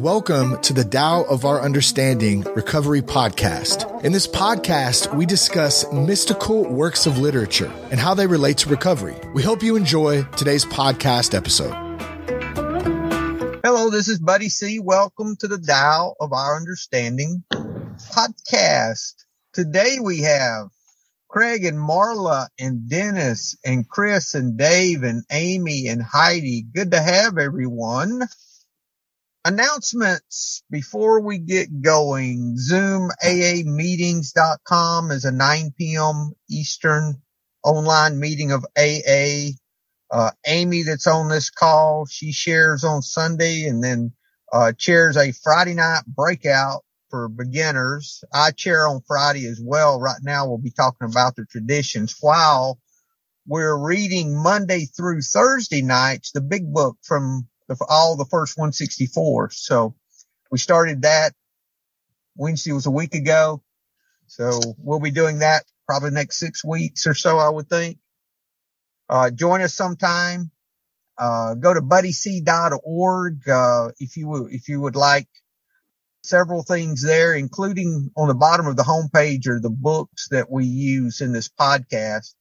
welcome to the Tao of Our Understanding Recovery Podcast. In this podcast, we discuss mystical works of literature and how they relate to recovery. We hope you enjoy today's podcast episode. Hello, this is Buddy C. Welcome to the Tao of Our Understanding podcast. Today we have Craig and Marla and Dennis and Chris and Dave and Amy and Heidi. Good to have everyone announcements before we get going. zoom ZoomAAmeetings.com is a 9 p.m. Eastern online meeting of AA. Uh, Amy that's on this call, she shares on Sunday and then, uh, chairs a Friday night breakout for beginners. I chair on Friday as well. Right now we'll be talking about the traditions while we're reading Monday through Thursday nights, the big book from the, all the first 164. So we started that. Wednesday was a week ago. So we'll be doing that probably next six weeks or so, I would think. Uh, join us sometime. Uh, go to buddyc.org. Uh, if you would, if you would like several things there, including on the bottom of the homepage are the books that we use in this podcast.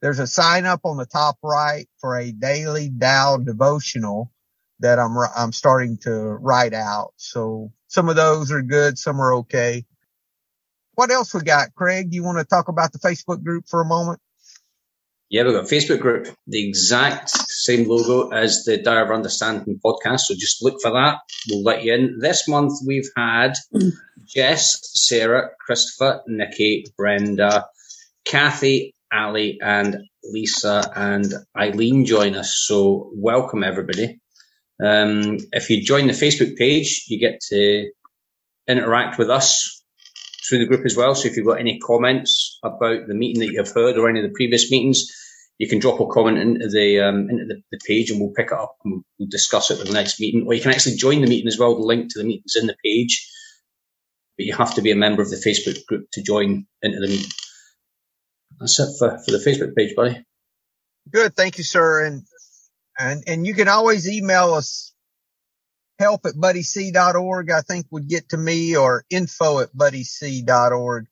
There's a sign up on the top right for a daily Tao devotional that I'm, I'm starting to write out. So some of those are good. Some are okay. What else we got? Craig, do you want to talk about the Facebook group for a moment? Yeah, we've got Facebook group, the exact same logo as the Tao of Understanding podcast. So just look for that. We'll let you in. This month we've had Jess, Sarah, Christopher, Nikki, Brenda, Kathy, Ali, and Lisa and Eileen join us. So welcome everybody. Um, if you join the Facebook page, you get to interact with us through the group as well. So if you've got any comments about the meeting that you've heard or any of the previous meetings, you can drop a comment into the um, into the, the, page and we'll pick it up and we'll discuss it at the next meeting. Or you can actually join the meeting as well. The link to the meeting's in the page, but you have to be a member of the Facebook group to join into the meeting. That's it for, for the Facebook page, buddy. Good, thank you, sir. And and, and you can always email us help at buddyc.org, I think would get to me or info at buddyc.org.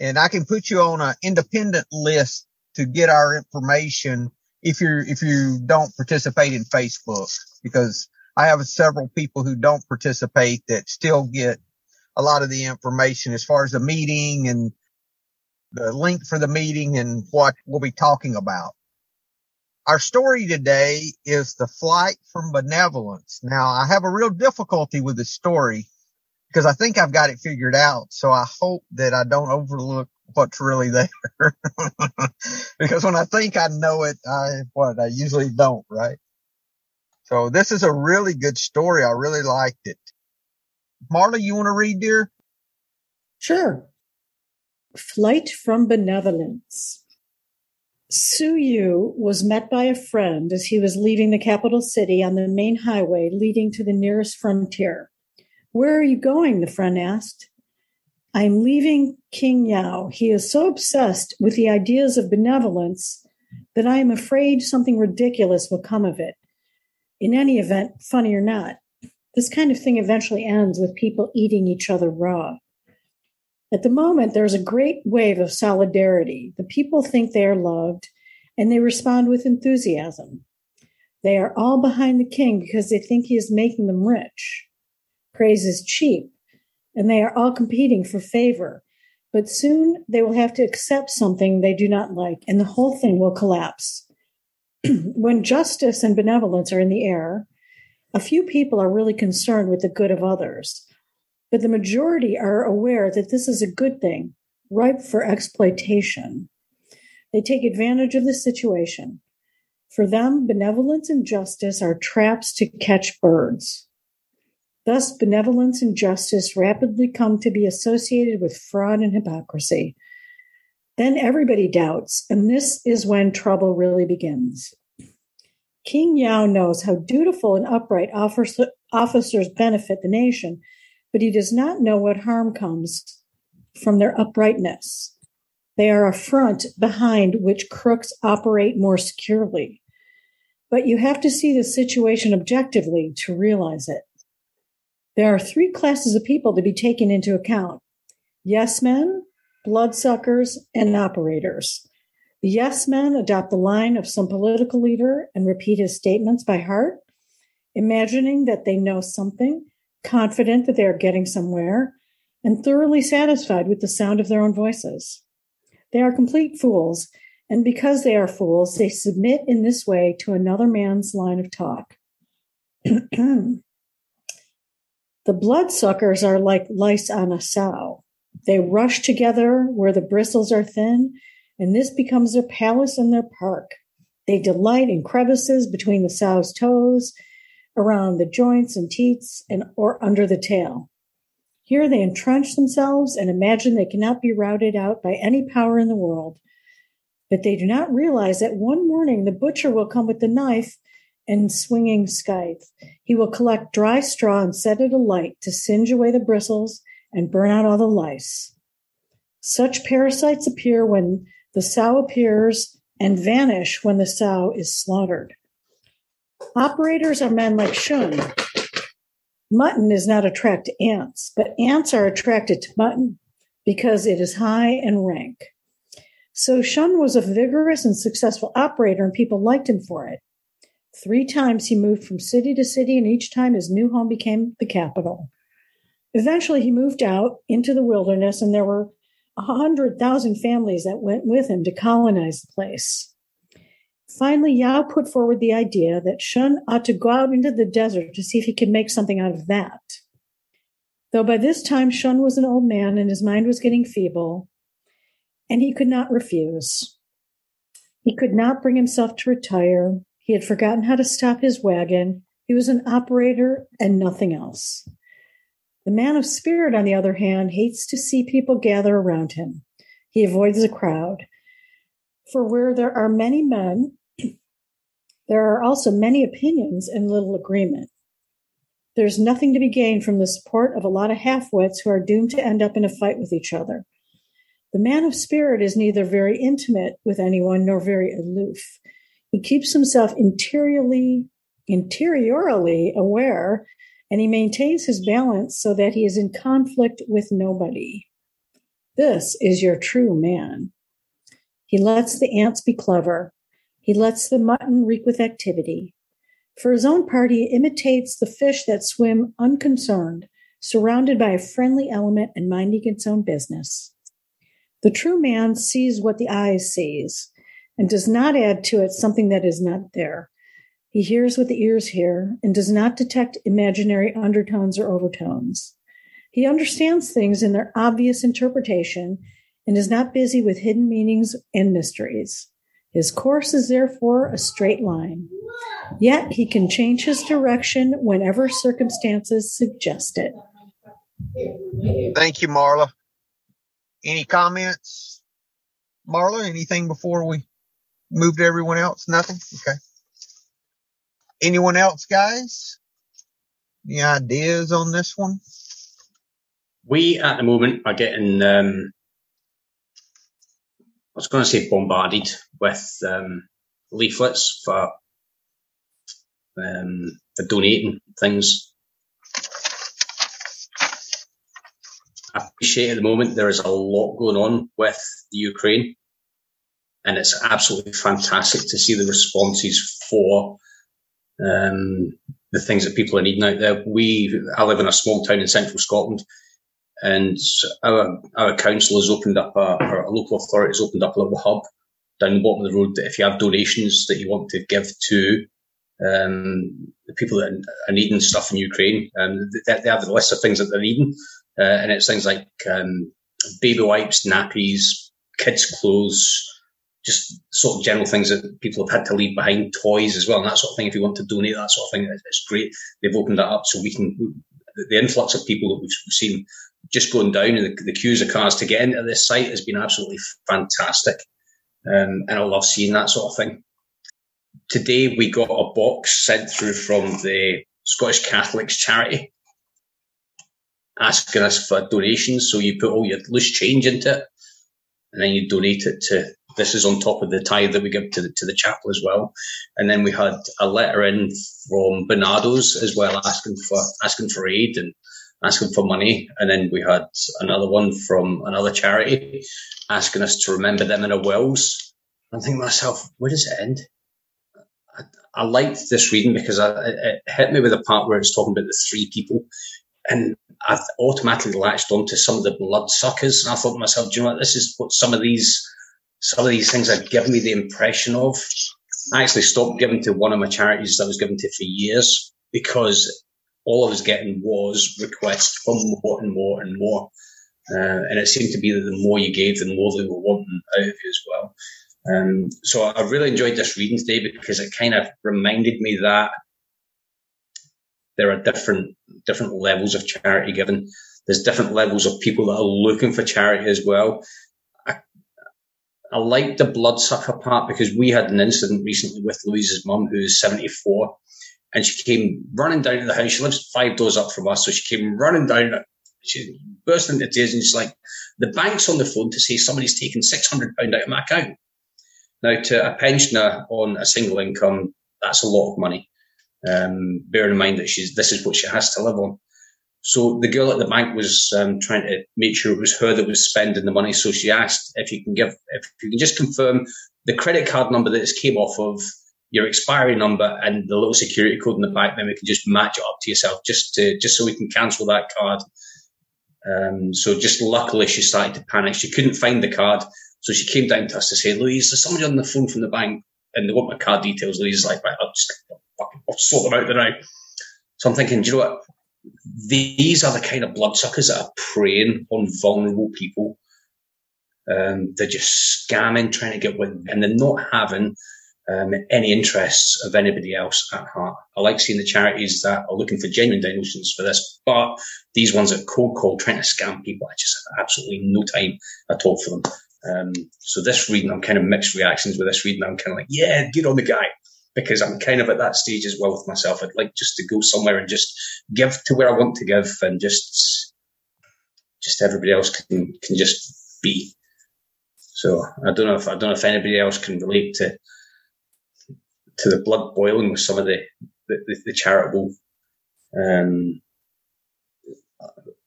And I can put you on an independent list to get our information if you if you don't participate in Facebook because I have several people who don't participate that still get a lot of the information as far as the meeting and the link for the meeting and what we'll be talking about. Our story today is the flight from benevolence. Now I have a real difficulty with this story because I think I've got it figured out. So I hope that I don't overlook what's really there because when I think I know it, I, what I usually don't, right? So this is a really good story. I really liked it. Marla, you want to read, dear? Sure. Flight from benevolence. Hsu Yu was met by a friend as he was leaving the capital city on the main highway leading to the nearest frontier. Where are you going? The friend asked. I'm leaving King Yao. He is so obsessed with the ideas of benevolence that I am afraid something ridiculous will come of it. In any event, funny or not, this kind of thing eventually ends with people eating each other raw. At the moment, there's a great wave of solidarity. The people think they are loved and they respond with enthusiasm. They are all behind the king because they think he is making them rich. Praise is cheap and they are all competing for favor. But soon they will have to accept something they do not like and the whole thing will collapse. when justice and benevolence are in the air, a few people are really concerned with the good of others but the majority are aware that this is a good thing, ripe for exploitation. They take advantage of the situation. For them, benevolence and justice are traps to catch birds. Thus, benevolence and justice rapidly come to be associated with fraud and hypocrisy. Then everybody doubts, and this is when trouble really begins. King Yao knows how dutiful and upright officers benefit the nation but he does not know what harm comes from their uprightness. They are a front behind which crooks operate more securely. But you have to see the situation objectively to realize it. There are three classes of people to be taken into account yes men, bloodsuckers, and operators. The yes men adopt the line of some political leader and repeat his statements by heart, imagining that they know something, confident that they are getting somewhere, and thoroughly satisfied with the sound of their own voices. They are complete fools, and because they are fools, they submit in this way to another man's line of talk. the bloodsuckers are like lice on a sow. They rush together where the bristles are thin and this becomes their palace and their park. They delight in crevices between the sow's toes, around the joints and teats, and or under the tail. Here they entrench themselves and imagine they cannot be routed out by any power in the world. But they do not realize that one morning the butcher will come with the knife and swinging scythe. He will collect dry straw and set it alight to singe away the bristles and burn out all the lice. Such parasites appear when the sow appears and vanish when the sow is slaughtered. Operators are men like Shun. Mutton is not attracted to ants, but ants are attracted to mutton because it is high and rank. So Shun was a vigorous and successful operator, and people liked him for it. Three times he moved from city to city, and each time his new home became the capital. Eventually, he moved out into the wilderness, and there were 100,000 families that went with him to colonize the place. Finally, Yao put forward the idea that Shun ought to go out into the desert to see if he could make something out of that. Though by this time Shun was an old man and his mind was getting feeble, and he could not refuse. He could not bring himself to retire. He had forgotten how to stop his wagon. He was an operator and nothing else. The man of spirit, on the other hand, hates to see people gather around him. He avoids the crowd. For where there are many men, there are also many opinions and little agreement. There's nothing to be gained from the support of a lot of half-wits who are doomed to end up in a fight with each other. The man of spirit is neither very intimate with anyone nor very aloof. He keeps himself interiorly, interiorly aware and he maintains his balance so that he is in conflict with nobody. This is your true man. He lets the ants be clever. He lets the mutton reek with activity. For his own part, he imitates the fish that swim unconcerned, surrounded by a friendly element and minding its own business. The true man sees what the eye sees and does not add to it something that is not there. He hears what the ears hear and does not detect imaginary undertones or overtones. He understands things in their obvious interpretation and is not busy with hidden meanings and mysteries. His course is therefore a straight line. Yet he can change his direction whenever circumstances suggest it. Thank you, Marla. Any comments? Marla, anything before we move to everyone else? Nothing? Okay. Anyone else, guys? Any ideas on this one? We at the moment are getting, um, I was going to say bombarded with um, leaflets for um, for donating things. I appreciate at the moment there is a lot going on with the Ukraine, and it's absolutely fantastic to see the responses for um, the things that people are needing out there. We, I live in a small town in central Scotland, and our our council has opened up a, our local authority has opened up a little hub down the bottom of the road that if you have donations that you want to give to um, the people that are needing stuff in Ukraine, um, they, they have the list of things that they're needing, uh, and it's things like um, baby wipes, nappies, kids' clothes, just sort of general things that people have had to leave behind, toys as well, and that sort of thing. If you want to donate that sort of thing, it's great. They've opened that up so we can, the influx of people that we've seen just going down and the, the queues of cars to get into this site has been absolutely fantastic. Um, and I love seeing that sort of thing. Today we got a box sent through from the Scottish Catholics charity asking us for donations. So you put all your loose change into it and then you donate it to this is on top of the tithe that we give to the, to the chapel as well. And then we had a letter in from Barnardo's as well, asking for asking for aid and asking for money. And then we had another one from another charity asking us to remember them in our wills. I'm thinking to myself, where does it end? I, I liked this reading because I, it hit me with a part where it's talking about the three people. And I automatically latched onto some of the bloodsuckers. And I thought to myself, do you know what? This is what some of these, some of these things have given me the impression of. I actually stopped giving to one of my charities that I was giving to for years because all I was getting was requests for more and more and more. Uh, and it seemed to be that the more you gave, the more they were wanting out of you as well. Um, so I really enjoyed this reading today because it kind of reminded me that there are different different levels of charity given. There's different levels of people that are looking for charity as well. I, I like the bloodsucker part because we had an incident recently with Louise's mum, who's 74, and she came running down to the house. She lives five doors up from us, so she came running down. She burst into tears and she's like, "The bank's on the phone to say somebody's taken six hundred pound out of my account." Now, to a pensioner on a single income, that's a lot of money. Um, bearing in mind that she's this is what she has to live on. So the girl at the bank was um, trying to make sure it was her that was spending the money. So she asked if you can give, if you can just confirm the credit card number that this came off of, your expiry number, and the little security code in the back. Then we can just match it up to yourself, just to just so we can cancel that card. Um, so just luckily she started to panic. She couldn't find the card, so she came down to us to say, "Louise, there's somebody on the phone from the bank, and they want my card details." Louise is like, "Right, I'll just I'll sort them out now." So I'm thinking, do you know what? These are the kind of bloodsuckers that are preying on vulnerable people. Um, they're just scamming, trying to get with, and they're not having um, any interests of anybody else at heart. I like seeing the charities that are looking for genuine donations for this, but these ones that cold call trying to scam people, I just have absolutely no time at all for them. Um, so this reading, I'm kind of mixed reactions with this reading. I'm kind of like, yeah, get on the guy because I'm kind of at that stage as well with myself. I'd like just to go somewhere and just give to where I want to give and just, just everybody else can, can just be. So I don't know if, I don't know if anybody else can relate to, to the blood boiling with some of the the, the charitable, um,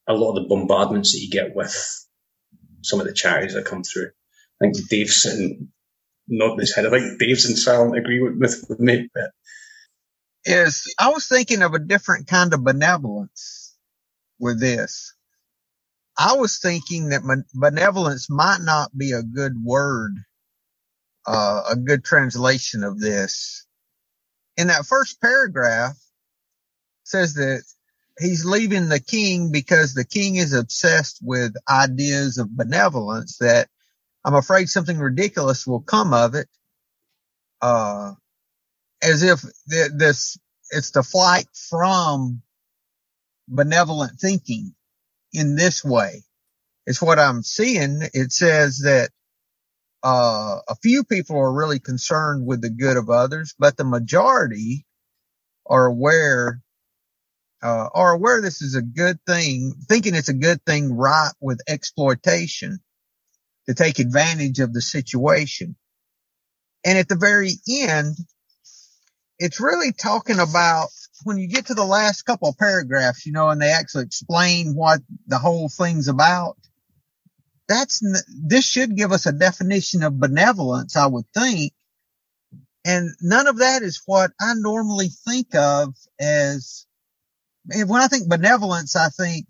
a lot of the bombardments that you get with some of the charities that come through. I think Dave's sitting nodding his head. I think Dave's in silent agreement with, with me. But. Is I was thinking of a different kind of benevolence with this. I was thinking that benevolence might not be a good word uh, a good translation of this. In that first paragraph says that he's leaving the king because the king is obsessed with ideas of benevolence that I'm afraid something ridiculous will come of it. Uh, as if th- this, it's the flight from benevolent thinking in this way. It's what I'm seeing. It says that uh, a few people are really concerned with the good of others, but the majority are aware, uh, are aware this is a good thing, thinking it's a good thing right with exploitation to take advantage of the situation. And at the very end, it's really talking about when you get to the last couple of paragraphs, you know, and they actually explain what the whole thing's about that's, this should give us a definition of benevolence, I would think. And none of that is what I normally think of as, when I think benevolence, I think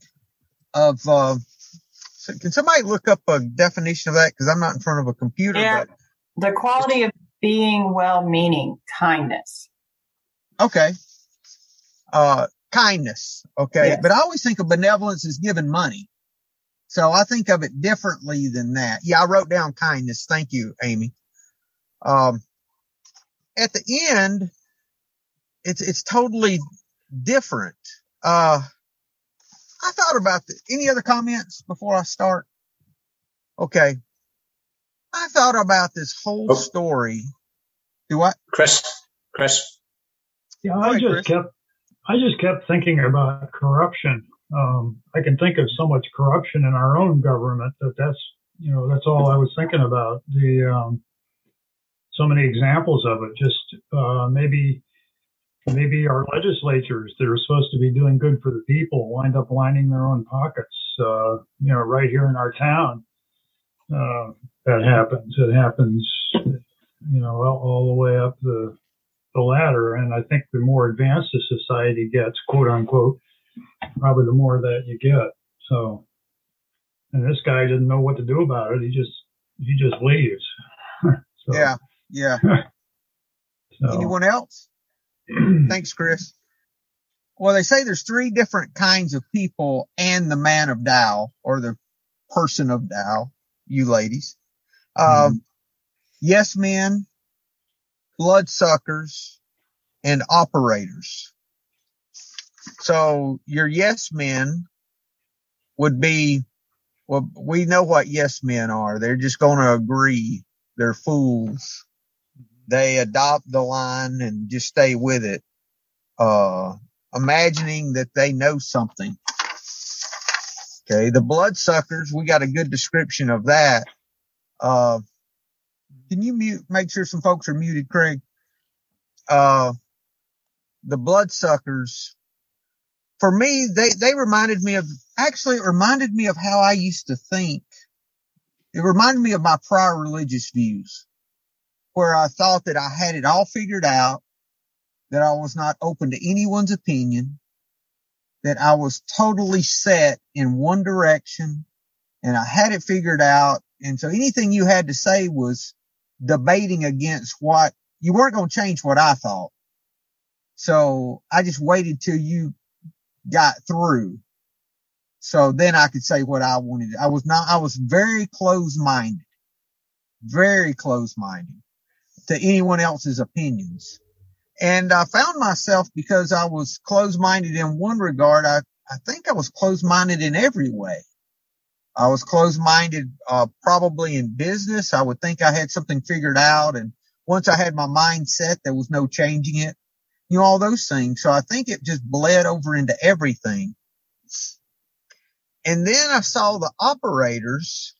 of, uh, can somebody look up a definition of that? Cause I'm not in front of a computer. Yeah, but the quality of being well-meaning, kindness. Okay. Uh, kindness. Okay. Yes. But I always think of benevolence as giving money. So I think of it differently than that. Yeah, I wrote down kindness. Thank you, Amy. Um, at the end, it's, it's totally different. Uh, I thought about the, any other comments before I start? Okay. I thought about this whole oh. story. Do I? Chris, Chris. Yeah, I just Chris. kept, I just kept thinking about corruption um, I can think of so much corruption in our own government that that's, you know, that's all I was thinking about. The, um, so many examples of it. Just uh, maybe maybe our legislatures that are supposed to be doing good for the people wind up lining their own pockets. Uh, you know, right here in our town, uh, that happens. It happens, you know, all, all, the way up the the ladder. And I think the more advanced the society gets, quote unquote, probably the more that you get. So, and this guy didn't know what to do about it. He just he just leaves. so, yeah, yeah. so. Anyone else? Thanks, Chris. Well, they say there's three different kinds of people and the man of Tao or the person of Tao, you ladies. Mm-hmm. Um, yes men, bloodsuckers, and operators. So your yes men would be, well, we know what yes men are. They're just going to agree. They're fools they adopt the line and just stay with it, uh, imagining that they know something. Okay. The bloodsuckers, we got a good description of that. Uh, can you mute, make sure some folks are muted, Craig? Uh, the bloodsuckers, for me, they, they reminded me of, actually it reminded me of how I used to think. It reminded me of my prior religious views where I thought that I had it all figured out, that I was not open to anyone's opinion, that I was totally set in one direction and I had it figured out. And so anything you had to say was debating against what you weren't going to change what I thought. So I just waited till you got through. So then I could say what I wanted. I was not, I was very close minded, very close minded to anyone else's opinions. And I found myself because I was close minded in one regard. I, I think I was close minded in every way. I was close minded, uh, probably in business. I would think I had something figured out. And once I had my mind set, there was no changing it, you know, all those things. So I think it just bled over into everything. And then I saw the operators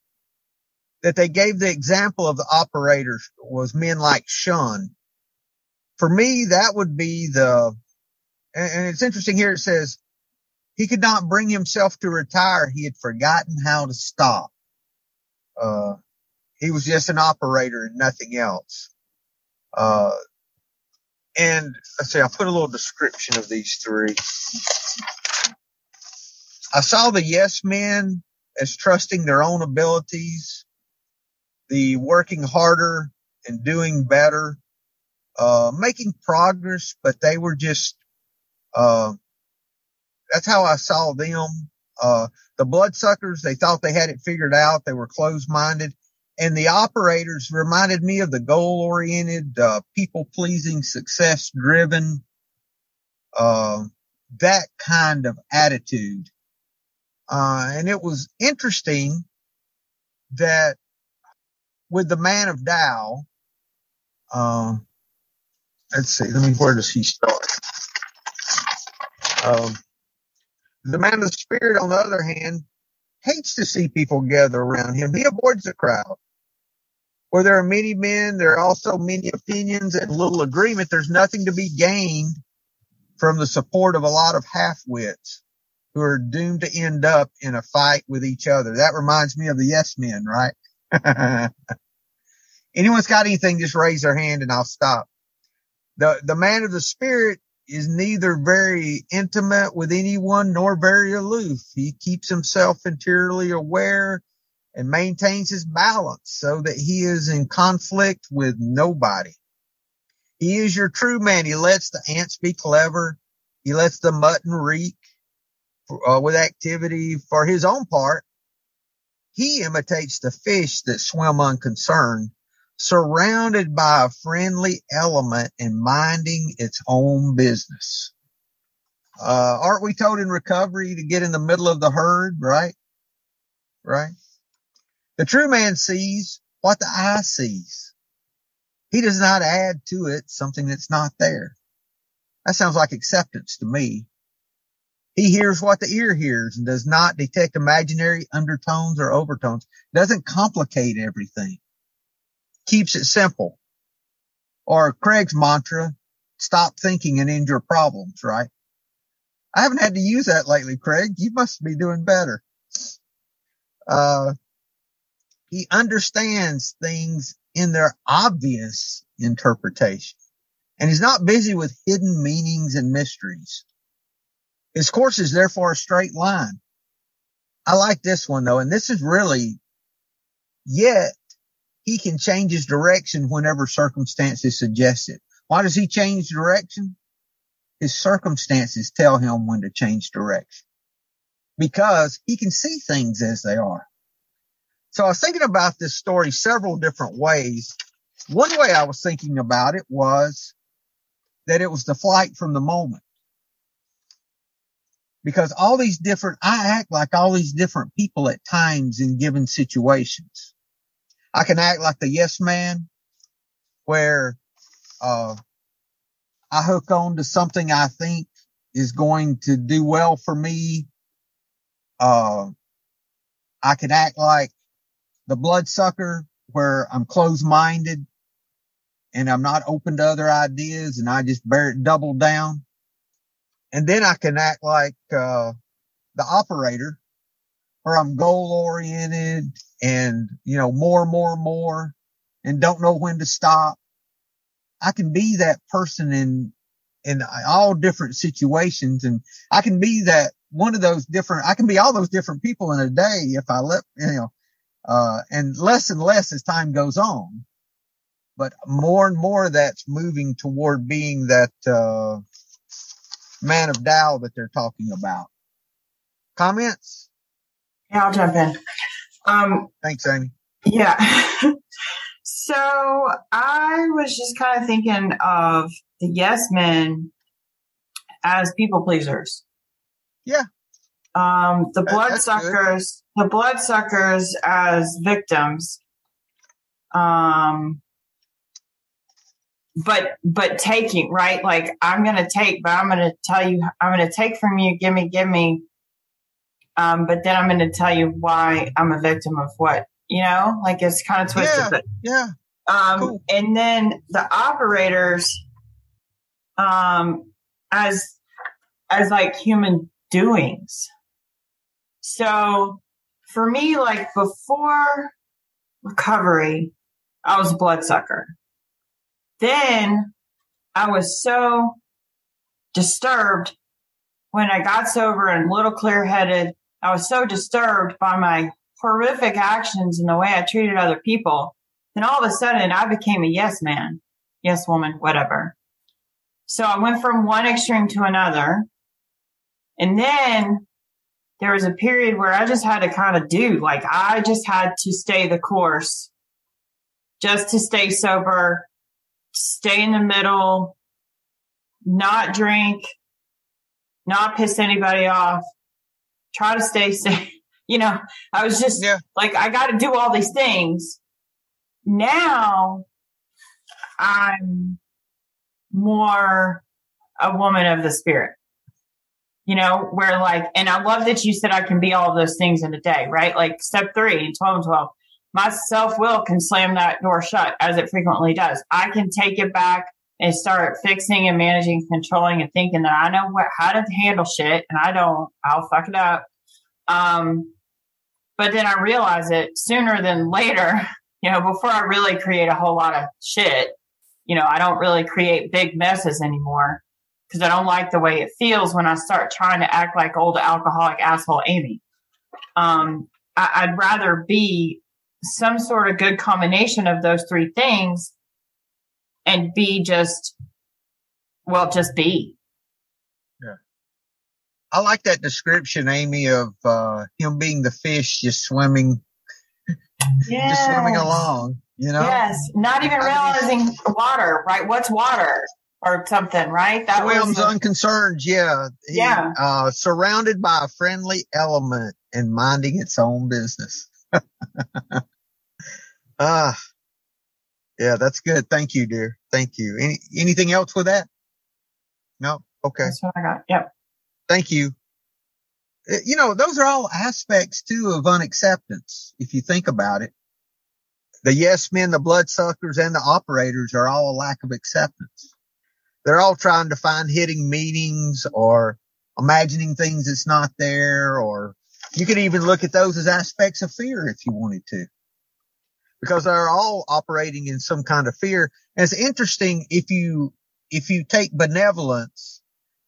that they gave the example of the operators was men like Shun. For me, that would be the, and it's interesting here. It says he could not bring himself to retire. He had forgotten how to stop. Uh, he was just an operator and nothing else. Uh, and let's see, I'll put a little description of these three. I saw the yes men as trusting their own abilities the working harder and doing better, uh, making progress, but they were just, uh, that's how I saw them. Uh, the bloodsuckers, they thought they had it figured out. They were closed minded and the operators reminded me of the goal oriented, uh, people pleasing, success driven, uh, that kind of attitude. Uh, and it was interesting that with the man of Tao, uh, let's see, let me, where does he start? Um, the man of the spirit, on the other hand, hates to see people gather around him. He avoids the crowd. Where there are many men, there are also many opinions and little agreement. There's nothing to be gained from the support of a lot of half-wits who are doomed to end up in a fight with each other. That reminds me of the yes men, right? Anyone's got anything, just raise their hand and I'll stop. The, the man of the spirit is neither very intimate with anyone nor very aloof. He keeps himself interiorly aware and maintains his balance so that he is in conflict with nobody. He is your true man. He lets the ants be clever. He lets the mutton reek uh, with activity for his own part. He imitates the fish that swim unconcerned surrounded by a friendly element and minding its own business. Uh, aren't we told in recovery to get in the middle of the herd, right? Right? The true man sees what the eye sees. He does not add to it something that's not there. That sounds like acceptance to me. He hears what the ear hears and does not detect imaginary undertones or overtones. Doesn't complicate everything keeps it simple. Or Craig's mantra, stop thinking and end your problems, right? I haven't had to use that lately, Craig. You must be doing better. Uh, he understands things in their obvious interpretation and he's not busy with hidden meanings and mysteries. His course is therefore a straight line. I like this one though, and this is really, yet he can change his direction whenever circumstances suggest it. Why does he change direction? His circumstances tell him when to change direction because he can see things as they are. So I was thinking about this story several different ways. One way I was thinking about it was that it was the flight from the moment. Because all these different, I act like all these different people at times in given situations. I can act like the yes man where, uh, I hook on to something I think is going to do well for me. Uh, I can act like the bloodsucker where I'm closed minded and I'm not open to other ideas and I just bear it double down. And then I can act like, uh, the operator where I'm goal oriented and, you know, more, more, more and don't know when to stop. I can be that person in, in all different situations and I can be that one of those different, I can be all those different people in a day if I let, you know, uh, and less and less as time goes on but more and more that's moving toward being that uh, man of Tao that they're talking about. Comments? Yeah, I'll jump in. Um, Thanks, Amy. Yeah. so I was just kind of thinking of the yes men as people pleasers. Yeah. Um, the bloodsuckers, the bloodsuckers as victims. Um, but but taking right? Like i'm going to take but i'm going to tell you i'm going to take from you give me give me um but then i'm going to tell you why i'm a victim of what you know? Like it's kind of twisted yeah, but yeah. um cool. and then the operators um as as like human doings so for me like before recovery i was a bloodsucker then I was so disturbed when I got sober and a little clear headed. I was so disturbed by my horrific actions and the way I treated other people. Then all of a sudden I became a yes man, yes woman, whatever. So I went from one extreme to another. And then there was a period where I just had to kind of do, like I just had to stay the course just to stay sober stay in the middle, not drink, not piss anybody off, try to stay safe. You know, I was just yeah. like, I got to do all these things. Now I'm more a woman of the spirit, you know, where like, and I love that you said I can be all of those things in a day, right? Like step three and 12 and 12 my self will can slam that door shut as it frequently does. I can take it back and start fixing and managing, controlling and thinking that I know what, how to handle shit and I don't, I'll fuck it up. Um, but then I realize it sooner than later, you know, before I really create a whole lot of shit, you know, I don't really create big messes anymore because I don't like the way it feels when I start trying to act like old alcoholic asshole Amy. Um, I, would rather be some sort of good combination of those three things and be just, well, just be. Yeah. I like that description, Amy, of uh, him being the fish just swimming, yes. just swimming along, you know? Yes. Not even realizing water, right? What's water? Or something, right? That Swims was unconcerned, yeah. He, yeah. Uh, surrounded by a friendly element and minding its own business. Ah, yeah, that's good. Thank you, dear. Thank you. Any, anything else with that? No. Okay. That's what I got. Yep. Thank you. Uh, you know, those are all aspects too of unacceptance. If you think about it, The yes men, the bloodsuckers, and the operators are all a lack of acceptance. They're all trying to find hidden meanings or imagining things that's not there, or you could even look at those as aspects of fear if you wanted to. Because they're all operating in some kind of fear. And it's interesting if you, if you take benevolence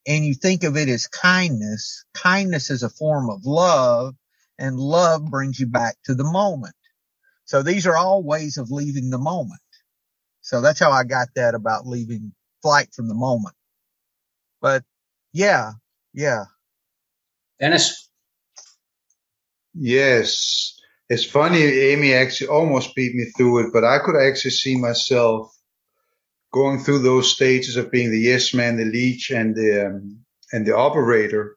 and you think of it as kindness, kindness is a form of love and love brings you back to the moment. So these are all ways of leaving the moment. So that's how I got that about leaving flight from the moment. But yeah, yeah. Dennis? Yes. It's funny, Amy actually almost beat me through it, but I could actually see myself going through those stages of being the yes man, the leech, and the um, and the operator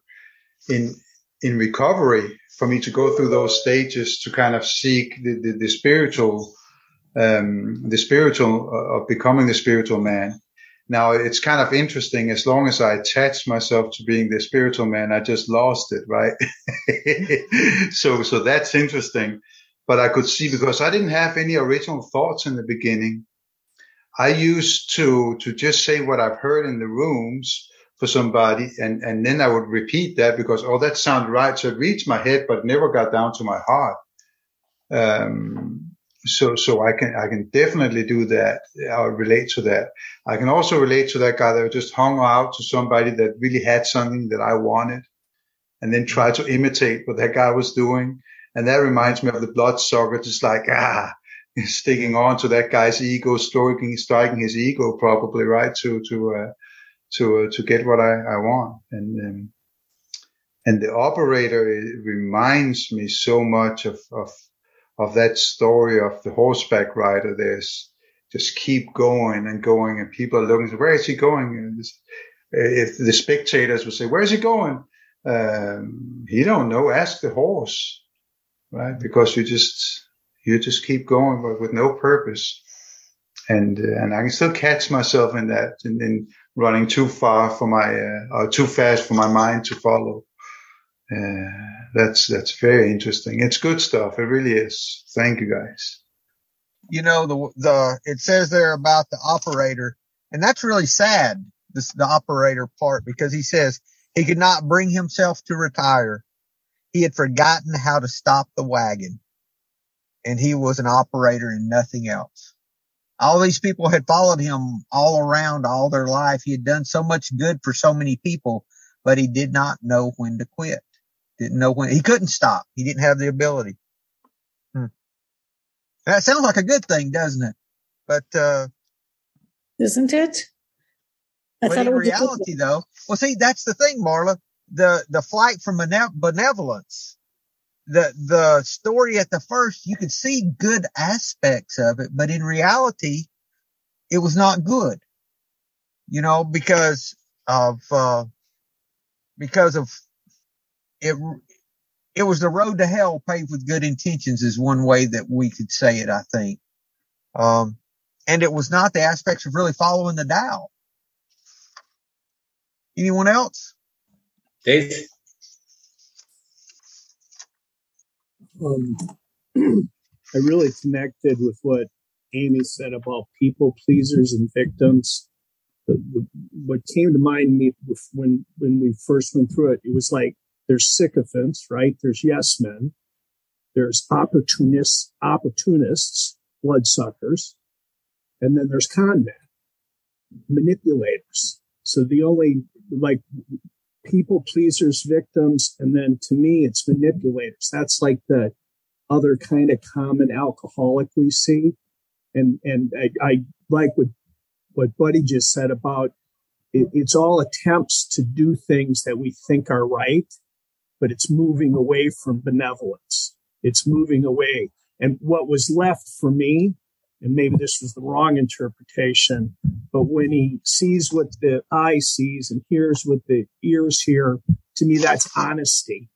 in in recovery. For me to go through those stages to kind of seek the the, the spiritual um, the spiritual uh, of becoming the spiritual man. Now it's kind of interesting. As long as I attach myself to being the spiritual man, I just lost it, right? so, so that's interesting. But I could see because I didn't have any original thoughts in the beginning. I used to, to just say what I've heard in the rooms for somebody. And, and then I would repeat that because, oh, that sounds right. So it reached my head, but never got down to my heart. Um, so so I can I can definitely do that. I'll relate to that. I can also relate to that guy that just hung out to somebody that really had something that I wanted, and then tried to imitate what that guy was doing. And that reminds me of the bloodsucker, just like ah, sticking on to that guy's ego, striking striking his ego, probably right to to uh, to uh, to get what I, I want. And um, and the operator reminds me so much of of of that story of the horseback rider. There's just keep going and going, and people are looking. Where is he going? This, if the spectators would say, "Where is he going?" Um, he don't know. Ask the horse, right? Because you just you just keep going, but with no purpose. And uh, and I can still catch myself in that, in, in running too far for my uh, or too fast for my mind to follow. Uh, that's that's very interesting. It's good stuff. It really is. Thank you guys. You know the the it says there about the operator, and that's really sad. This the operator part because he says he could not bring himself to retire. He had forgotten how to stop the wagon, and he was an operator and nothing else. All these people had followed him all around all their life. He had done so much good for so many people, but he did not know when to quit. Didn't know when he couldn't stop. He didn't have the ability. Hmm. That sounds like a good thing, doesn't it? But uh, isn't it? I but in reality, though, well, see, that's the thing, Marla. The the flight from benevolence, the the story at the first, you could see good aspects of it, but in reality, it was not good. You know, because of uh, because of it it was the road to hell paved with good intentions is one way that we could say it, I think. Um, and it was not the aspects of really following the Tao. Anyone else? Dave? Um, I really connected with what Amy said about people pleasers and victims. The, the, what came to mind me when when we first went through it, it was like there's sycophants, right? There's yes men. There's opportunists, opportunists, bloodsuckers. And then there's con men, manipulators. So the only like people pleasers, victims, and then to me, it's manipulators. That's like the other kind of common alcoholic we see. And, and I, I like what, what Buddy just said about it, it's all attempts to do things that we think are right but it's moving away from benevolence. It's moving away. And what was left for me, and maybe this was the wrong interpretation, but when he sees what the eye sees and hears what the ears hear, to me, that's honesty.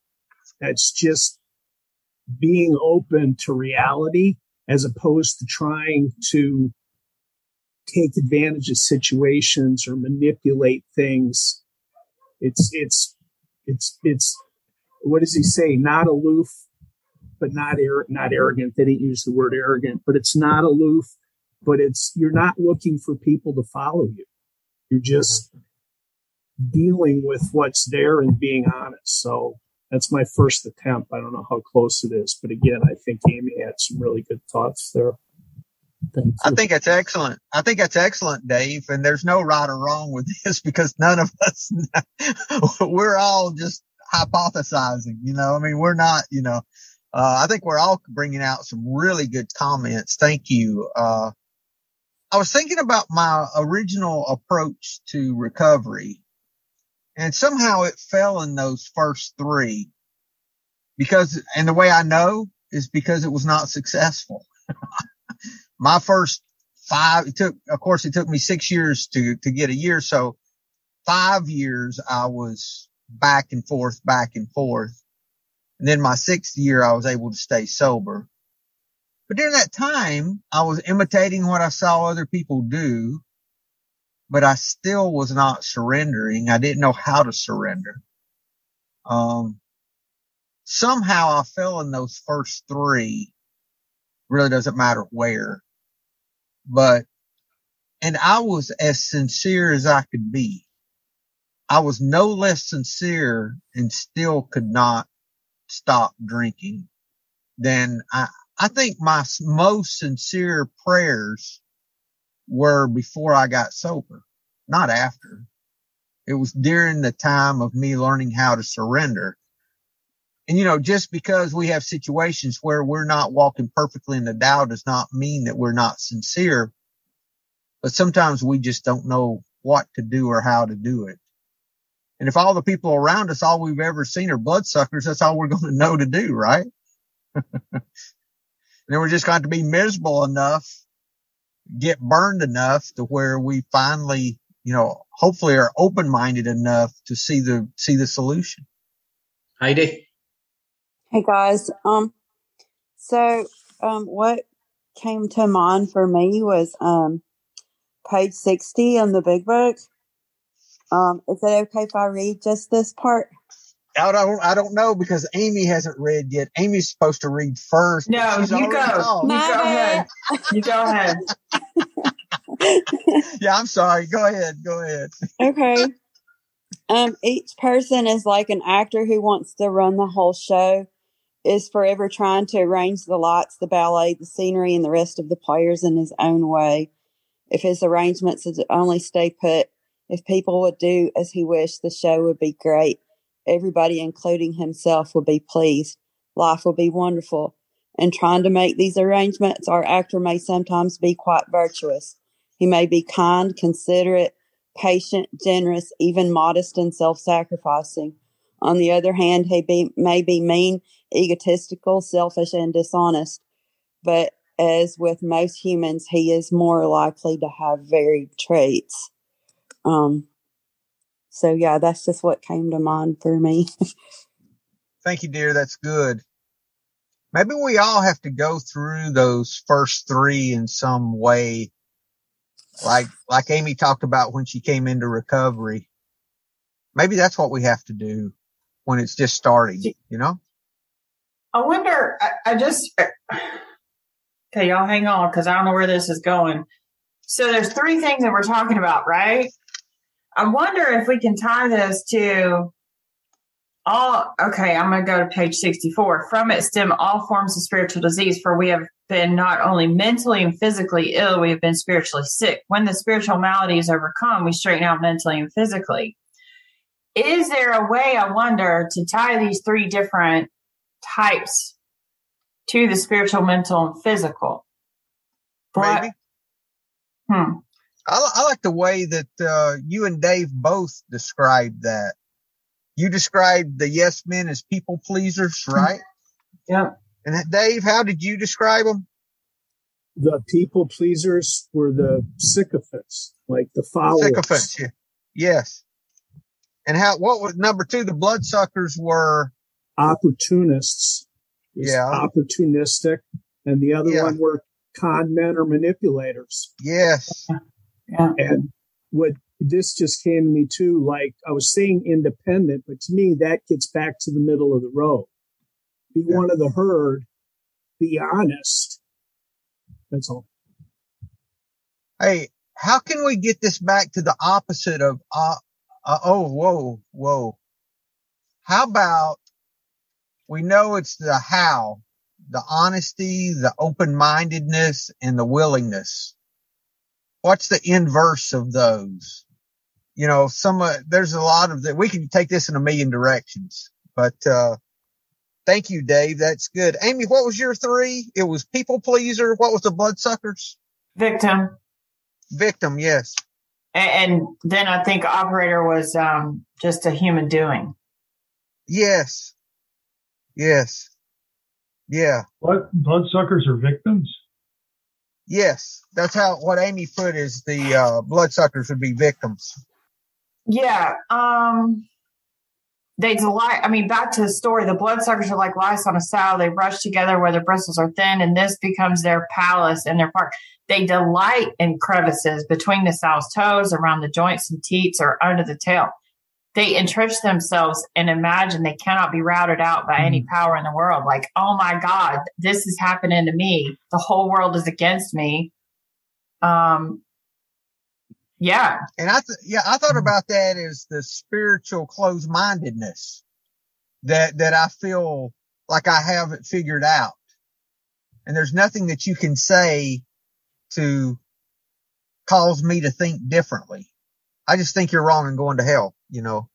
That's just being open to reality as opposed to trying to take advantage of situations or manipulate things. It's, it's, it's, it's what does he say? Not aloof, but not ar- not arrogant. They didn't use the word arrogant, but it's not aloof. But it's you're not looking for people to follow you. You're just dealing with what's there and being honest. So that's my first attempt. I don't know how close it is, but again, I think Amy had some really good thoughts there. I think that's excellent. I think that's excellent, Dave. And there's no right or wrong with this because none of us, we're all just hypothesizing, you know, I mean, we're not, you know, uh, I think we're all bringing out some really good comments. Thank you. Uh, I was thinking about my original approach to recovery and somehow it fell in those first three because, and the way I know is because it was not successful. my first five, it took, of course, it took me six years to, to get a year. So five years I was back and forth, back and forth. And then my sixth year, I was able to stay sober. But during that time, I was imitating what I saw other people do, but I still was not surrendering. I didn't know how to surrender. Um, somehow I fell in those first three. Really doesn't matter where, but, and I was as sincere as I could be. I was no less sincere and still could not stop drinking than I, I think my most sincere prayers were before I got sober, not after. It was during the time of me learning how to surrender. And you know, just because we have situations where we're not walking perfectly in the Tao does not mean that we're not sincere. But sometimes we just don't know what to do or how to do it. And if all the people around us, all we've ever seen are bloodsuckers, that's all we're going to know to do, right? and then we're just going to be miserable enough, get burned enough to where we finally, you know, hopefully are open minded enough to see the, see the solution. Heidi. Hey guys. Um, so, um, what came to mind for me was, um, page 60 on the big book. Um, is it okay if I read just this part? I don't, I don't know because Amy hasn't read yet. Amy's supposed to read first. No, you go. You go ahead. You go ahead. yeah, I'm sorry. Go ahead. Go ahead. Okay. Um, each person is like an actor who wants to run the whole show, is forever trying to arrange the lights, the ballet, the scenery, and the rest of the players in his own way. If his arrangements only stay put, if people would do as he wished, the show would be great. Everybody, including himself, would be pleased. Life would be wonderful. In trying to make these arrangements, our actor may sometimes be quite virtuous. He may be kind, considerate, patient, generous, even modest and self-sacrificing. On the other hand, he be, may be mean, egotistical, selfish, and dishonest. But as with most humans, he is more likely to have varied traits. Um, so yeah, that's just what came to mind for me. Thank you, dear. That's good. Maybe we all have to go through those first three in some way. Like, like Amy talked about when she came into recovery. Maybe that's what we have to do when it's just starting, you know? I wonder, I, I just, okay, y'all hang on because I don't know where this is going. So there's three things that we're talking about, right? I wonder if we can tie this to all. Okay, I'm going to go to page 64. From it stem all forms of spiritual disease, for we have been not only mentally and physically ill, we have been spiritually sick. When the spiritual malady is overcome, we straighten out mentally and physically. Is there a way, I wonder, to tie these three different types to the spiritual, mental, and physical? Maybe. Hmm. I, I like the way that uh, you and Dave both described that. You described the yes men as people pleasers, right? Yeah. And Dave, how did you describe them? The people pleasers were the sycophants, like the followers. Sycophants, yeah. yes. And how? What was number two? The bloodsuckers were opportunists. Yeah. Opportunistic, and the other Yeah. one were con men or manipulators. yes, Yeah. And what this just came to me too, like I was saying independent, but to me that gets back to the middle of the road. Be Yeah. one of the herd be honest. That's all. Hey, how can we get this back to the opposite of, uh, uh, oh, whoa, whoa. How about we know it's the how, the honesty, the open mindedness and the willingness. What's the inverse of those? You know, some, uh, there's a lot of that. We can take this in a million directions, but, uh, thank you, Dave. That's good. Amy, what was your three? It was people pleaser. What was the bloodsuckers? Victim. Victim. Yes. And, and then I think operator was, um, just a human doing. Yes. Yes. Yeah. Blood, bloodsuckers are victims? Yes. That's how, what Amy put is the, uh, bloodsuckers would be victims. Yeah. Um, they delight. I mean, back to the story. The bloodsuckers are like lice on a sow. They rush together where their bristles are thin, and this becomes their palace and their park. They delight in crevices between the sow's toes, around the joints and teats, or under the tail. They entrench themselves and imagine they cannot be routed out by any power in the world. Like, oh my God, this is happening to me. The whole world is against me. Um, yeah. And I, th- yeah, I thought about that as the spiritual closed mindedness that, that I feel like I have it figured out. And there's nothing that you can say to cause me to think differently. I just think you're wrong and going to hell, you know.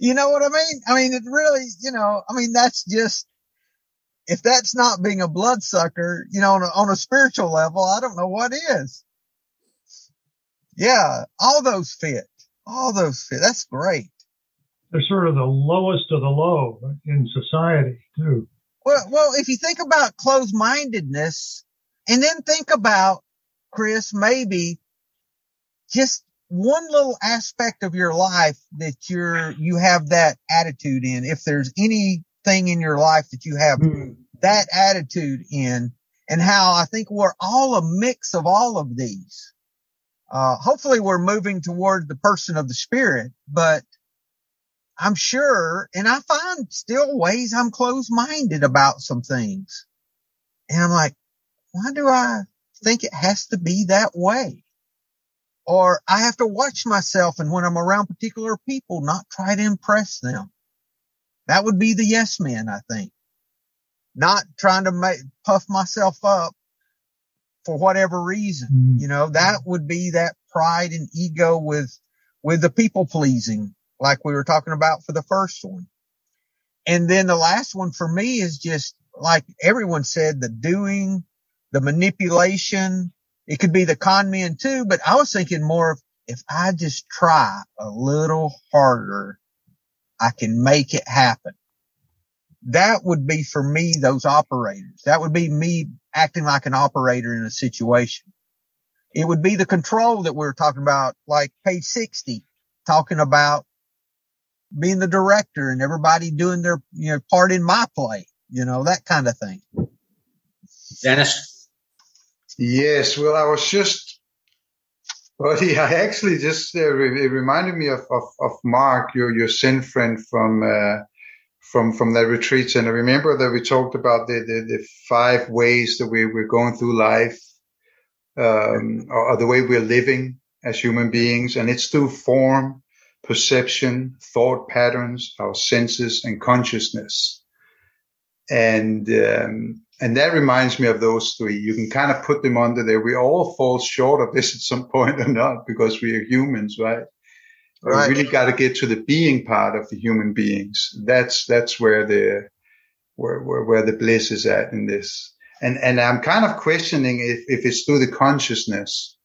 you know what I mean? I mean, it really, you know, I mean, that's just, if that's not being a bloodsucker, you know, on a, on a spiritual level, I don't know what is. Yeah. All those fit. All those fit. That's great. They're sort of the lowest of the low in society too. Well, well, if you think about closed mindedness and then think about Chris, maybe just one little aspect of your life that you're, you have that attitude in. If there's anything in your life that you have mm. that attitude in and how I think we're all a mix of all of these. Uh, hopefully we're moving toward the person of the spirit, but I'm sure, and I find still ways I'm closed minded about some things. And I'm like, why do I think it has to be that way? Or I have to watch myself and when I'm around particular people, not try to impress them. That would be the yes man, I think. Not trying to make, puff myself up for whatever reason. Mm-hmm. You know, that would be that pride and ego with, with the people pleasing, like we were talking about for the first one. And then the last one for me is just like everyone said, the doing, the manipulation. It could be the con men too, but I was thinking more of if I just try a little harder, I can make it happen. That would be for me, those operators. That would be me acting like an operator in a situation. It would be the control that we are talking about, like page 60, talking about being the director and everybody doing their, you know, part in my play, you know, that kind of thing. Dennis? Yes. Well, I was just, buddy, I actually just, uh, it reminded me of, of, of Mark, your, your Zen friend from, uh, from from that retreat and I remember that we talked about the the, the five ways that we we're going through life um, or, or, the way we're living as human beings and it's through form perception thought patterns our senses and consciousness and um, and that reminds me of those three you can kind of put them under there we all fall short of this at some point or not because we are humans right Right. We really got to get to the being part of the human beings. That's that's where the where, where where the bliss is at in this. And and I'm kind of questioning if, if it's through the consciousness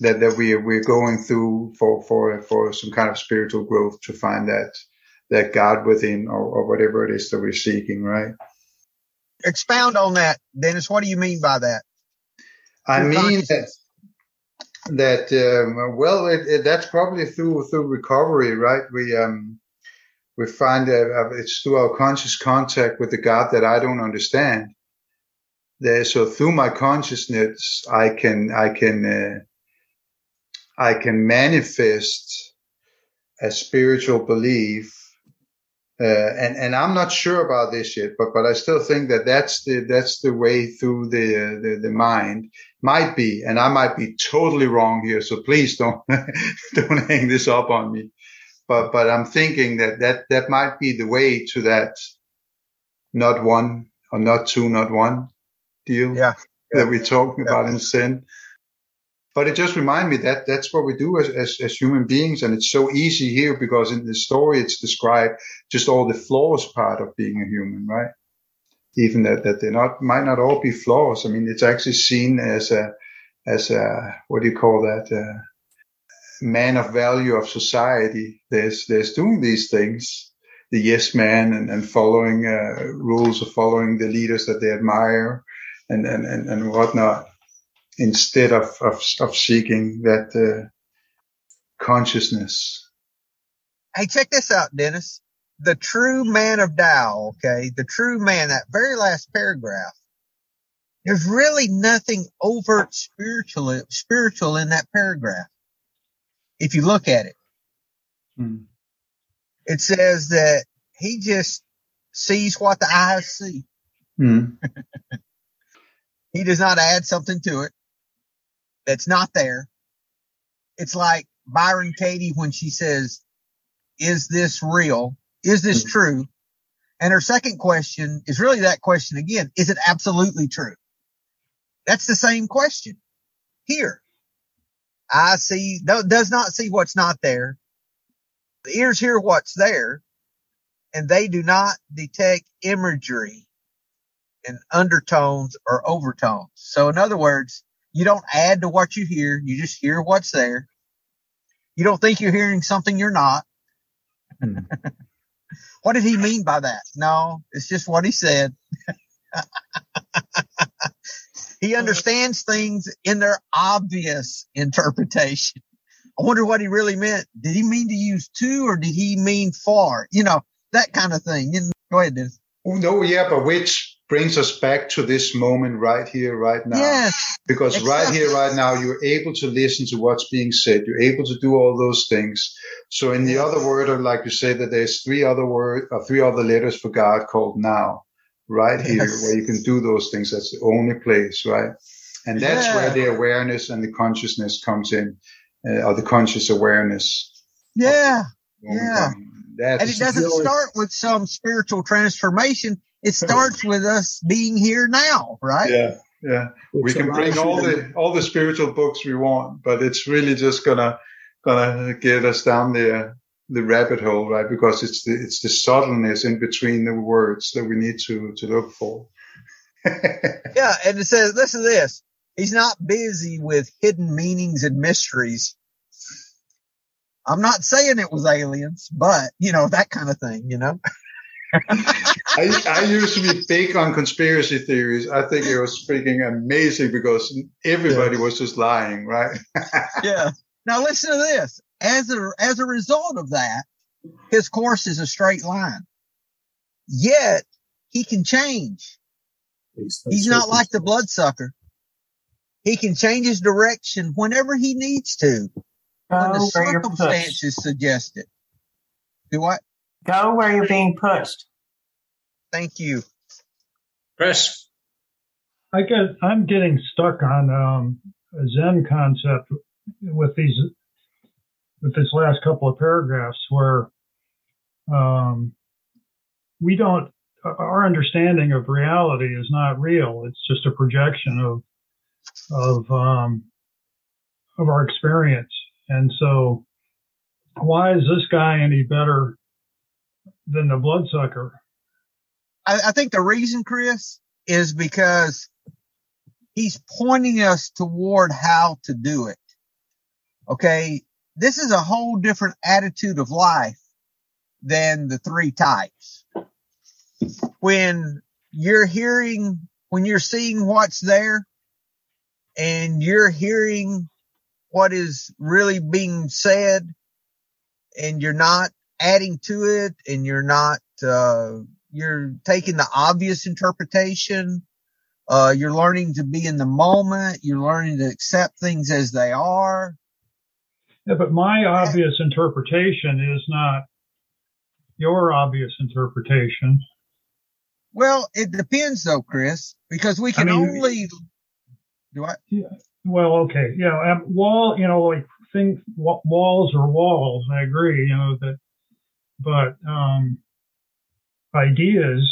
that that we are, we're going through for for for some kind of spiritual growth to find that that God within or, or whatever it is that we're seeking, right? Expound on that, Dennis. What do you mean by that? I mean that that um, well it, it, that's probably through through recovery right we um we find that uh, it's through our conscious contact with the god that i don't understand there so through my consciousness i can i can uh, i can manifest a spiritual belief Uh, and and I'm not sure about this yet, but but I still think that that's the that's the way through the the, the mind might be, and I might be totally wrong here. So please don't don't hang this up on me. But but I'm thinking that that that might be the way to that not one or not two, not one deal Yeah. that we're talking Yeah. about in Zen. But it just reminded me that that's what we do as, as, as human beings. And it's so easy here because in the story, it's described just all the flaws part of being a human, right? Even that, that they not, might not all be flaws. I mean, it's actually seen as a, as a, what do you call that? Uh, man of value of society. There's, there's doing these things, the yes man and, and following, uh, rules of following the leaders that they admire and, and, and, and whatnot instead of, of, of seeking that, uh, consciousness. Hey, check this out, Dennis. The true man of Tao, okay? The true man, that very last paragraph. There's really nothing overt spiritual, spiritual in that paragraph. If you look at it, Hmm. it says that he just sees what the eyes see. Hmm. He does not add something to it that's not there. It's like Byron Katie when she says, is this real? Is this Mhm. true? And her second question is really that question again. Is it absolutely true? That's the same question here. I see, no, does not see what's not there. The ears hear what's there and they do not detect imagery and undertones or overtones. So in other words, you don't add to what you hear. You just hear what's there. You don't think you're hearing something you're not. Hmm. What did he mean by that? No, it's just what he said. he understands things in their obvious interpretation. I wonder what he really meant. Did he mean to use to or did he mean for? You know, that kind of thing. Go ahead, Dennis. Oh, no, yeah, but which brings us back to this moment right here, right now. Yes. Because right here, right now, you're able to listen to what's being said. You're able to do all those things. So in the other word, I'd like to say that there's three other word, or three other letters for God called now, right here, Yes. where you can do those things. That's the only place, right? And that's Yeah. where the awareness and the consciousness comes in, uh, or the conscious awareness. Yeah. Yeah. That's And it doesn't start with some spiritual transformation. It starts with us being here now, right? yeah, yeah. we can bring all the all the spiritual books we want, but it's really just gonna gonna get us down the the rabbit hole, right? Because it's the it's the subtleness in between the words that we need to to look for. Yeah. And it says, listen to this. He's not busy with hidden meanings and mysteries. I'm not saying it was aliens, but you know, that kind of thing, you know? I, I used to be big on conspiracy theories. I think it was freaking amazing because everybody was just lying, right? Yeah. Now listen to this. As a, as a result of that, his course is a straight line. Yet he can change. based on He's not like the bloodsucker. He can change his direction whenever he needs to, when the Go where you're pushed. circumstances suggest it. Do what? Go where you're being pushed. Thank you. Chris, I get, I'm getting stuck on um, a Zen concept with these, with this last couple of paragraphs where um, we don't, our understanding of reality is not real. It's just a projection of, of, um, of our experience. And so why is this guy any better than the bloodsucker? I, I think the reason, Chris, is because he's pointing us toward how to do it. Okay. This is a whole different attitude of life than the three types. When you're hearing, when you're seeing what's there and you're hearing what is really being said and you're not adding to it and you're not, uh, you're taking the obvious interpretation. Uh, you're learning to be in the moment. You're learning to accept things as they are. Yeah, but my obvious interpretation is not your obvious interpretation. Well, it depends though, Chris, because we can I mean, only do I. Yeah. Well, okay, yeah, um, wall, you know, like things, walls are walls. I agree, you know that, but um, ideas,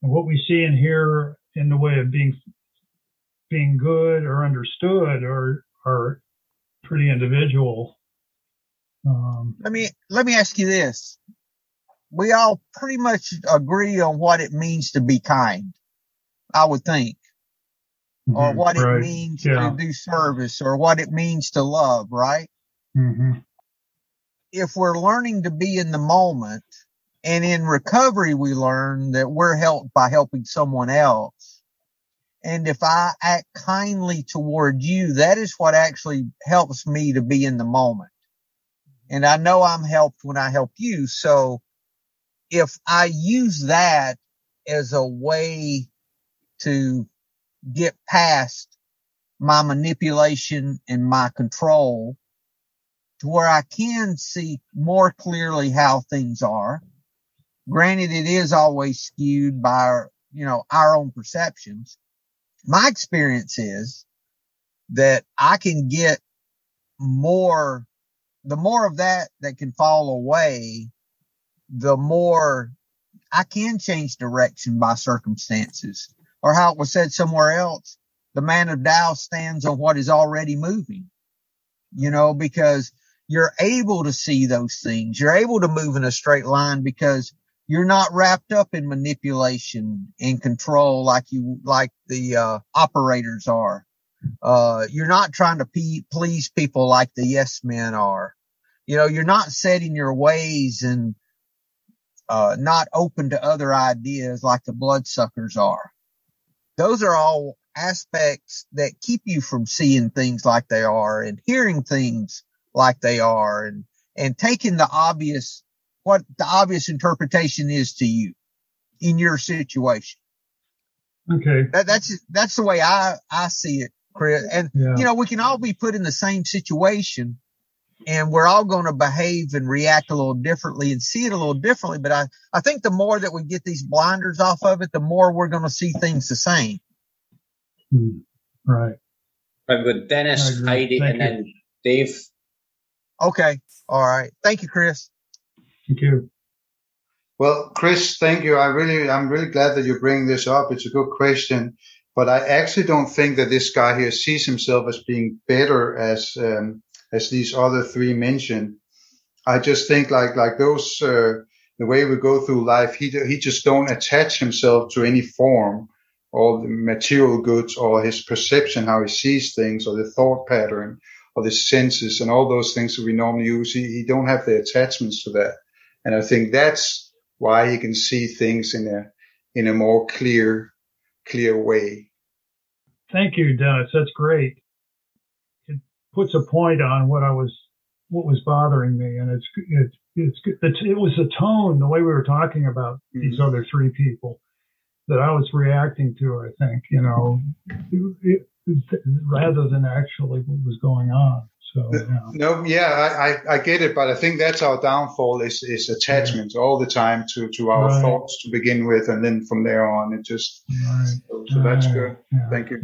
what we see and hear in the way of being being good or understood are are pretty individual. Um, let me let me ask you this: We all pretty much agree on what it means to be kind. I would think, mm-hmm, or what right. it means yeah. to do service, or what it means to love. Right? Mm-hmm. If we're learning to be in the moment, and in recovery, we learn that we're helped by helping someone else. And if I act kindly toward you, that is what actually helps me to be in the moment. And I know I'm helped when I help you. So if I use that as a way to get past my manipulation and my control to where I can see more clearly how things are. Granted, it is always skewed by our, you know, our own perceptions. My experience is that I can get more the more of that that can fall away, the more I can change direction by circumstances or how it was said somewhere else. The man of Tao stands on what is already moving, you know, because you're able to see those things. You're able to move in a straight line because you're not wrapped up in manipulation and control like you, like the, uh, operators are. Uh, you're not trying to pe- please people like the yes men are. You know, you're not setting your ways and, uh, not open to other ideas like the bloodsuckers are. Those are all aspects that keep you from seeing things like they are and hearing things like they are and, and taking the obvious, what the obvious interpretation is to you in your situation. Okay. That, that's, that's the way I, I see it. Chris. And, yeah. you know, we can all be put in the same situation and we're all going to behave and react a little differently and see it a little differently. But I, I think the more that we get these blinders off of it, the more we're going to see things the same. Hmm. Right. Right. With Dennis, Heidi, Thank and you. then Dave. Okay. All right. Thank you, Chris. Thank you. Well, Chris, thank you. I really, I'm really glad that you bring this up. It's a good question but I actually don't think that this guy here sees himself as being better as um, as these other three mentioned. I just think like like those uh, the way we go through life, he he just don't attach himself to any form or the material goods or his perception, how he sees things, or the thought pattern, or the senses, and all those things that we normally use. He, he don't have the attachments to that, and I think that's why he can see things in a in a more clear clear way. Thank you, Dennis. That's great. It puts a point on what I was, what was bothering me, and it's it's it's, it's it was the tone, the way we were talking about mm-hmm. these other three people that I was reacting to. I think you know, it, rather than actually what was going on. So yeah. no, yeah, I, I, I, get it, but I think that's our downfall is is attachments yeah. all the time to to our right. thoughts to begin with, and then from there on, it just right. so, so that's good. Yeah. Thank you.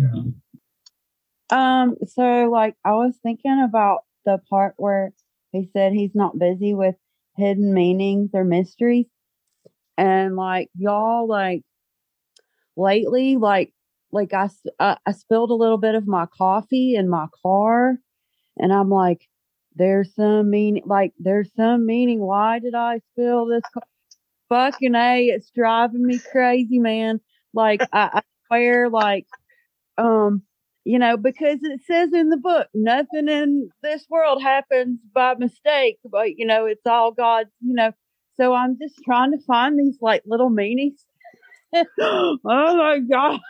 Um, so like I was thinking about the part where he said he's not busy with hidden meanings or mysteries, and like y'all like lately, like like I, I, I spilled a little bit of my coffee in my car and I'm like, there's some meaning, like, there's some meaning. Why did I spill this? Co- Fucking A, it's driving me crazy, man. Like, I, I swear, like, um, you know, because it says in the book, nothing in this world happens by mistake, but, you know, it's all God's, you know. So I'm just trying to find these like little meanings. Oh my God.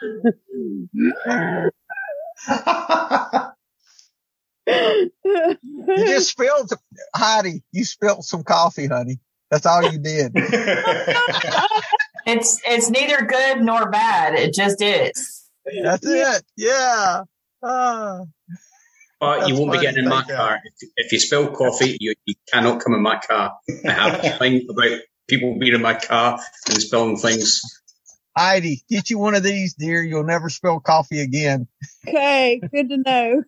you just spilled, Heidi. You spilled some coffee, honey. That's all you did. it's it's neither good nor bad. It just is. That's it. Yeah. Uh. But you won't be getting in my car. If, if, you spill coffee, you, you cannot come in my car. I have a thing about people being in my car and spilling things. Heidi, get you one of these, dear. You'll never spill coffee again. Okay, good to know.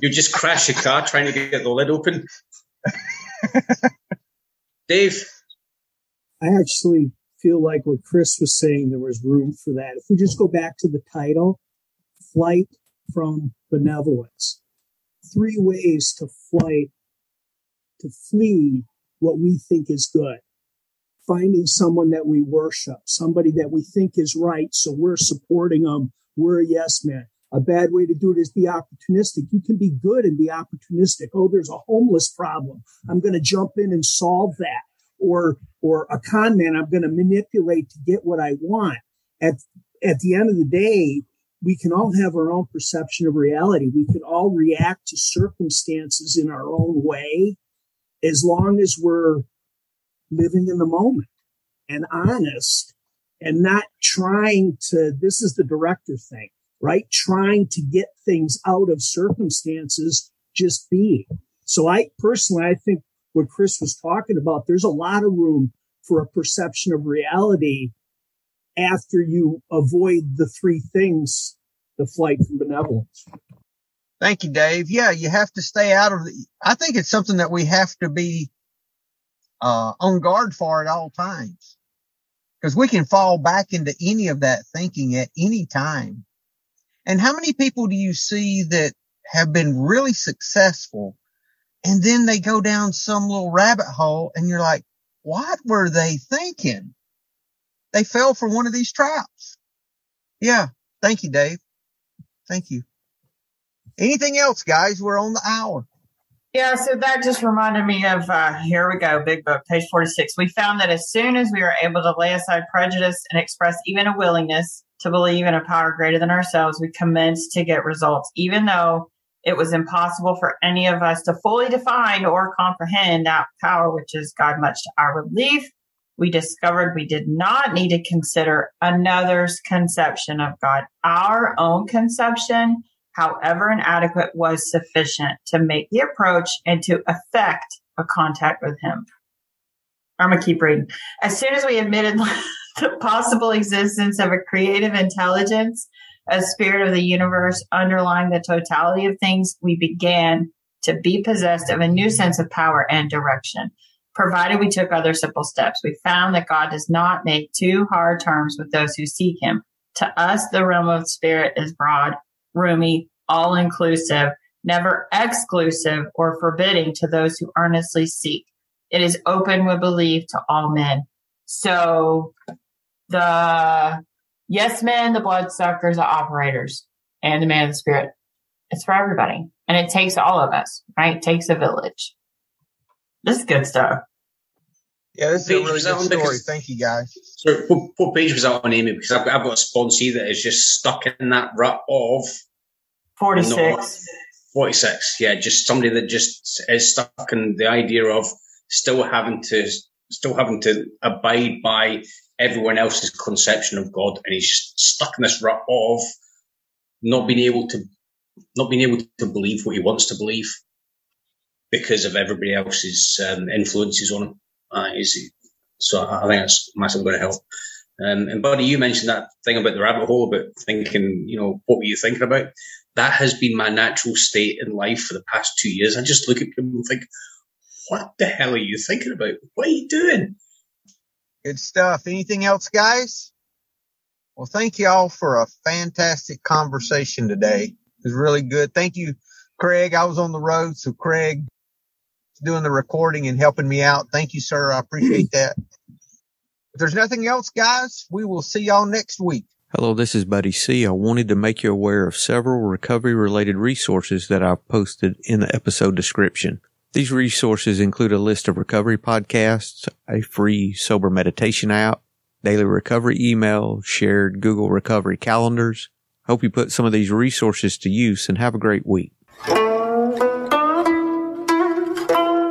you just crash your car trying to get the lid open. Dave? I actually feel like what Chris was saying, there was room for that. If we just go back to the title, Flight from Benevolence, three ways to flight, to flee what we think is good. Finding someone that we worship, somebody that we think is right, so we're supporting them. We're a yes man. A bad way to do it is be opportunistic. You can be good and be opportunistic. Oh, there's a homeless problem. I'm going to jump in and solve that. Or, or a con man, I'm going to manipulate to get what I want. At, at the end of the day, we can all have our own perception of reality. We can all react to circumstances in our own way as long as we're living in the moment and honest and not trying to, this is the director thing, right? Trying to get things out of circumstances, just being. So I personally, I think what Chris was talking about, there's a lot of room for a perception of reality after you avoid the three things, the flight from benevolence. Thank you, Dave. Yeah, you have to stay out of the, I think it's something that we have to be, uh, on guard for at all times. Cause we can fall back into any of that thinking at any time. And how many people do you see that have been really successful and then they go down some little rabbit hole and you're like, what were they thinking? They fell for one of these traps. Yeah. Thank you, Dave. Thank you. Anything else, guys? We're on the hour. Yeah, so that just reminded me of uh, here we go, big book, page 46. We found that as soon as we were able to lay aside prejudice and express even a willingness to believe in a power greater than ourselves, we commenced to get results, even though it was impossible for any of us to fully define or comprehend that power, which is God, much to our relief. We discovered we did not need to consider another's conception of God. Our own conception, however inadequate, was sufficient to make the approach and to effect a contact with Him. I'm going to keep reading. As soon as we admitted the possible existence of a creative intelligence, a spirit of the universe underlying the totality of things, we began to be possessed of a new sense of power and direction. Provided we took other simple steps, we found that God does not make too hard terms with those who seek Him. To us, the realm of spirit is broad, roomy, all inclusive, never exclusive or forbidding to those who earnestly seek. It is open with belief to all men. So the yes men, the bloodsuckers, the operators, and the man of the spirit. It's for everybody. And it takes all of us, right? It takes a village. This is good stuff. Yeah, this is a really good story. Because, Thank you, guys. So, what, what, page was that on, Amy? Because I've, I've got a sponsee that is just stuck in that rut of 46. 46, yeah, just somebody that just is stuck in the idea of still having to still having to abide by everyone else's conception of God, and he's just stuck in this rut of not being able to not being able to believe what he wants to believe because of everybody else's um, influences on him. Uh, so I think that's massively going to help. Um, and Buddy, you mentioned that thing about the rabbit hole, about thinking, you know, what were you thinking about? That has been my natural state in life for the past two years. I just look at people and think, what the hell are you thinking about? What are you doing? Good stuff. Anything else, guys? Well, thank you all for a fantastic conversation today. It was really good. Thank you, Craig. I was on the road, so Craig doing the recording and helping me out. Thank you, sir. I appreciate that. If there's nothing else, guys, we will see y'all next week. Hello, this is Buddy C. I wanted to make you aware of several recovery related resources that I've posted in the episode description. These resources include a list of recovery podcasts, a free sober meditation app, daily recovery email, shared Google recovery calendars. Hope you put some of these resources to use and have a great week.